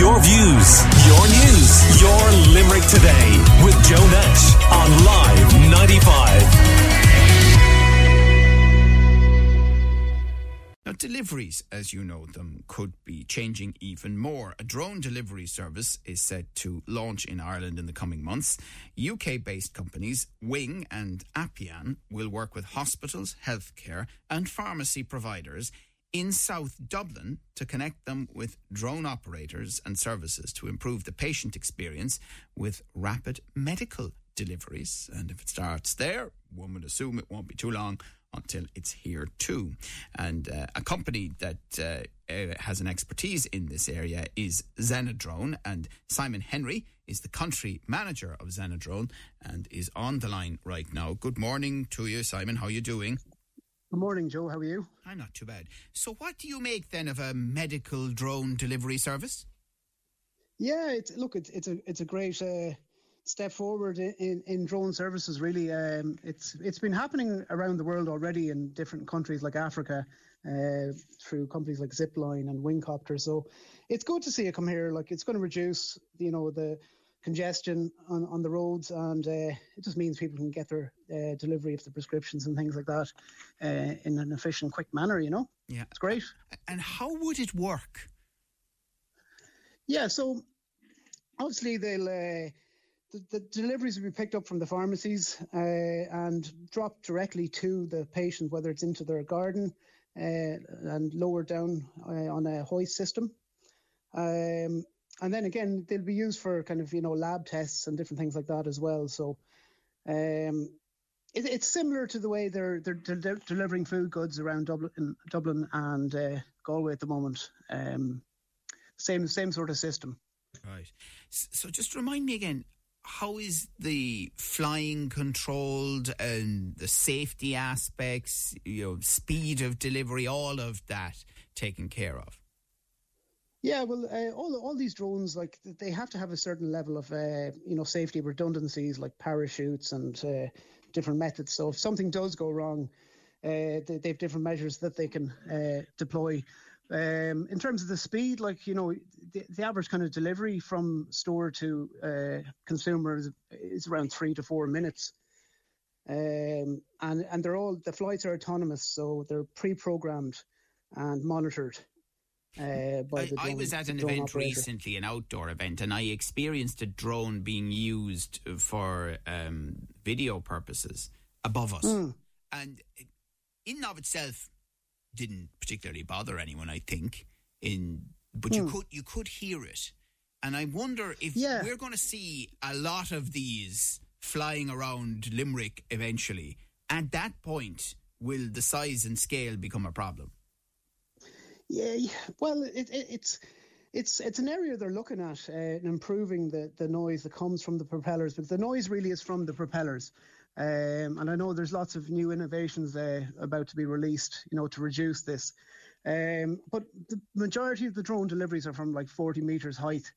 Your views, your news, your Limerick today with Joe Nash on Live 95. Now, deliveries, as you know them, could be changing even more. A drone delivery service is set to launch in Ireland in the coming months. UK based companies Wing and Apian will work with hospitals, healthcare, and pharmacy providers in South Dublin to connect them with drone operators and services to improve the patient experience with rapid medical deliveries. And if it starts there, one would assume it won't be too long until it's here too. And uh, a company that uh, uh, has an expertise in this area is Zenadrone, and Simon Henry is the country manager of Zenadrone and is on the line right now. Good morning to you, Simon. How are you doing? Good morning, Joe. How are you? I'm not too bad. So, what do you make then of a medical drone delivery service? Yeah, it's, look, it's it's a it's a great uh, step forward in, in, in, drone services. Really, um, it's it's been happening around the world already in different countries like Africa uh, through companies like Zipline and Wingcopter. So, it's good to see it come here. Like, it's going to reduce, you know, the congestion on, on the roads, and uh, it just means people can get their uh, delivery of the prescriptions and things like that uh, in an efficient, quick manner. You know, yeah, it's great. And how would it work? Yeah, so obviously they'll. Uh, the, the, deliveries will be picked up from the pharmacies uh, and dropped directly to the patient, whether it's into their garden uh, and lower down on a hoist system. Um, and then again, they'll be used for kind of you know lab tests and different things like that as well. So um, it, it's similar to the way they're they're de- delivering food goods around Dublin, Dublin and uh, Galway at the moment. Um, same same sort of system. Right. So just remind me again. How is the flying controlled and the safety aspects, you know, speed of delivery, all of that taken care of? Yeah, well, uh, all all these drones like they have to have a certain level of uh, you know safety redundancies like parachutes and uh, different methods. So if something does go wrong, uh, they, they, have different measures that they can uh, deploy. Um, in terms of the speed, like you know, the, the average kind of delivery from store to uh, consumer is, is, around three to four minutes. Um, and and they're all the flights are autonomous, so they're pre-programmed and monitored. Uh, I, I, was at an event operator. recently, an outdoor event, and I experienced a drone being used for um, video purposes above us. Mm. And in and of itself, didn't particularly bother anyone, I think. In but mm. you hmm. could you could hear it, and I wonder if yeah. we're going to see a lot of these flying around Limerick eventually. At that point, will the size and scale become a problem? Yeah, well, it, it, it's it's it's an area they're looking at uh, improving the the noise that comes from the propellers, but the noise really is from the propellers. Um, and I know there's lots of new innovations uh, about to be released, you know, to reduce this. Um, but the majority of the drone deliveries are from like 40 meters height.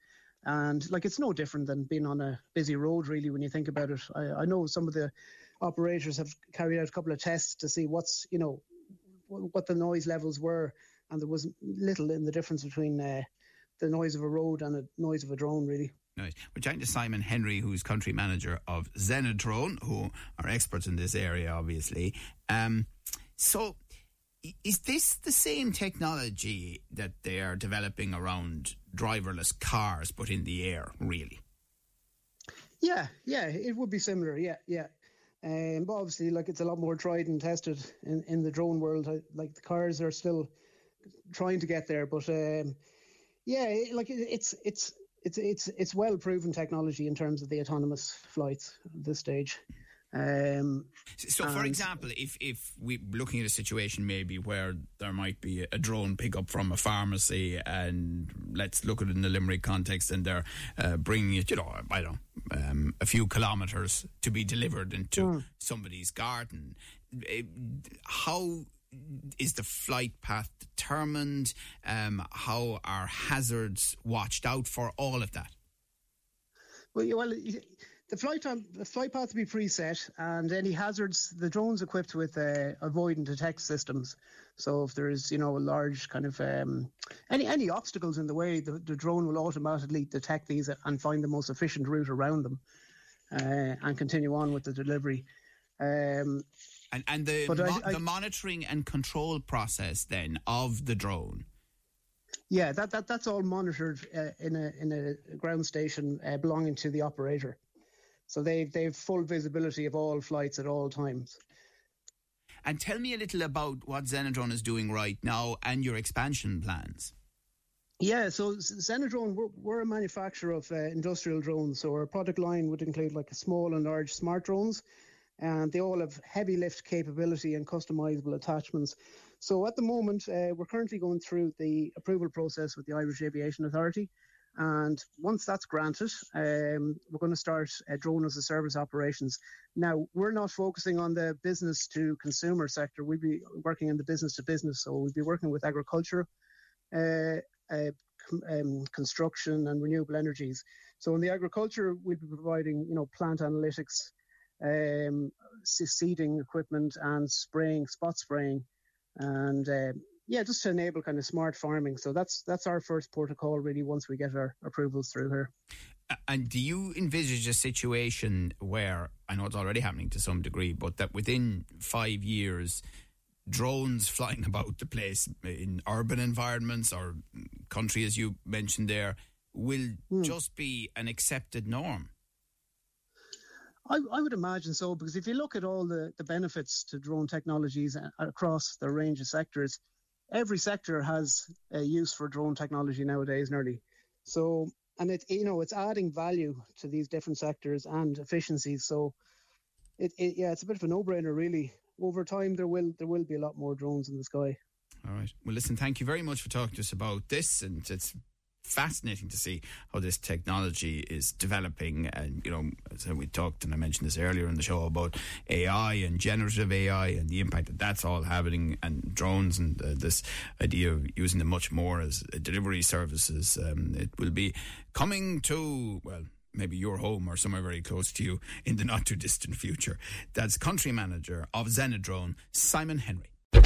And like it's no different than being on a busy road, really, when you think about it. I, I know some of the operators have carried out a couple of tests to see what's, you know, what the noise levels were and there was little in the difference between uh, the noise of a road and the noise of a drone, really. Right. We're chatting to Simon Henry, who's country manager of Zenadrone, who are experts in this area, obviously. Um, so, is this the same technology that they are developing around driverless cars, but in the air, really? Yeah, yeah, it would be similar. Yeah, yeah. Um, but obviously, like it's a lot more tried and tested in, in the drone world. Like the cars are still trying to get there. But um, yeah, like it's it's it's it's it's well proven technology in terms of the autonomous flights at this stage. Um, so, for example, if if we looking at a situation maybe where there might be a drone pickup from a pharmacy, and let's look at it in the Limerick context, and they're uh, bringing it, you know, I don't know, um, a few kilometres to be delivered into mm. somebody's garden. Eh, how is the flight path determined? Um, how are hazards watched out for? All of that. Well, well, the flight time, the flight path to be preset, and any hazards. The drone's equipped with uh, avoid and detect systems. So if there is, you know, a large kind of um, any any obstacles in the way, the, the drone will automatically detect these and find the most efficient route around them, uh, and continue on with the delivery. Um, and and the But I- I- the monitoring and control process then of the drone. Yeah, that, that that's all monitored uh, in a in a ground station uh, belonging to the operator. So they they've full visibility of all flights at all times. And tell me a little about what Zenadrone is doing right now and your expansion plans. Yeah, so Z- Zenadrone, we're, we're a manufacturer of uh, industrial drones. So our product line would include like small and large smart drones, and they all have heavy lift capability and customizable attachments. So at the moment, uh, we're currently going through the approval process with the Irish Aviation Authority. And once that's granted, um, we're going to start uh, drone as a service operations. Now, we're not focusing on the business to consumer sector. We'll be working in the business to business. So we'll be working with agriculture, uh, uh, um, construction and renewable energies. So in the agriculture, we'll be providing, you know, plant analytics, um, seeding equipment and spraying, spot spraying, and uh, yeah, just to enable kind of smart farming. So that's that's our first protocol really. Once we get our approvals through here. And do you envisage a situation where I know it's already happening to some degree, but that within five years, drones flying about the place in urban environments or country, as you mentioned there, will just be an accepted norm? I, I would imagine so because if you look at all the, the benefits to drone technologies across the range of sectors, every sector has a use for drone technology nowadays, nearly. So, and it you know it's adding value to these different sectors and efficiencies. So, it, it yeah, it's a bit of a no-brainer, really. Over time, there will there will be a lot more drones in the sky. All right. Well, listen, thank you very much for talking to us about this. And it's fascinating to see how this technology is developing. And, you know, as we talked, and I mentioned this earlier in the show about AI and generative AI and the impact that that's all having, and drones and uh, this idea of using them much more as delivery services. Um, it will be coming to, well, maybe your home or somewhere very close to you in the not too distant future. That's country manager of Zenadrone, Simon Henry.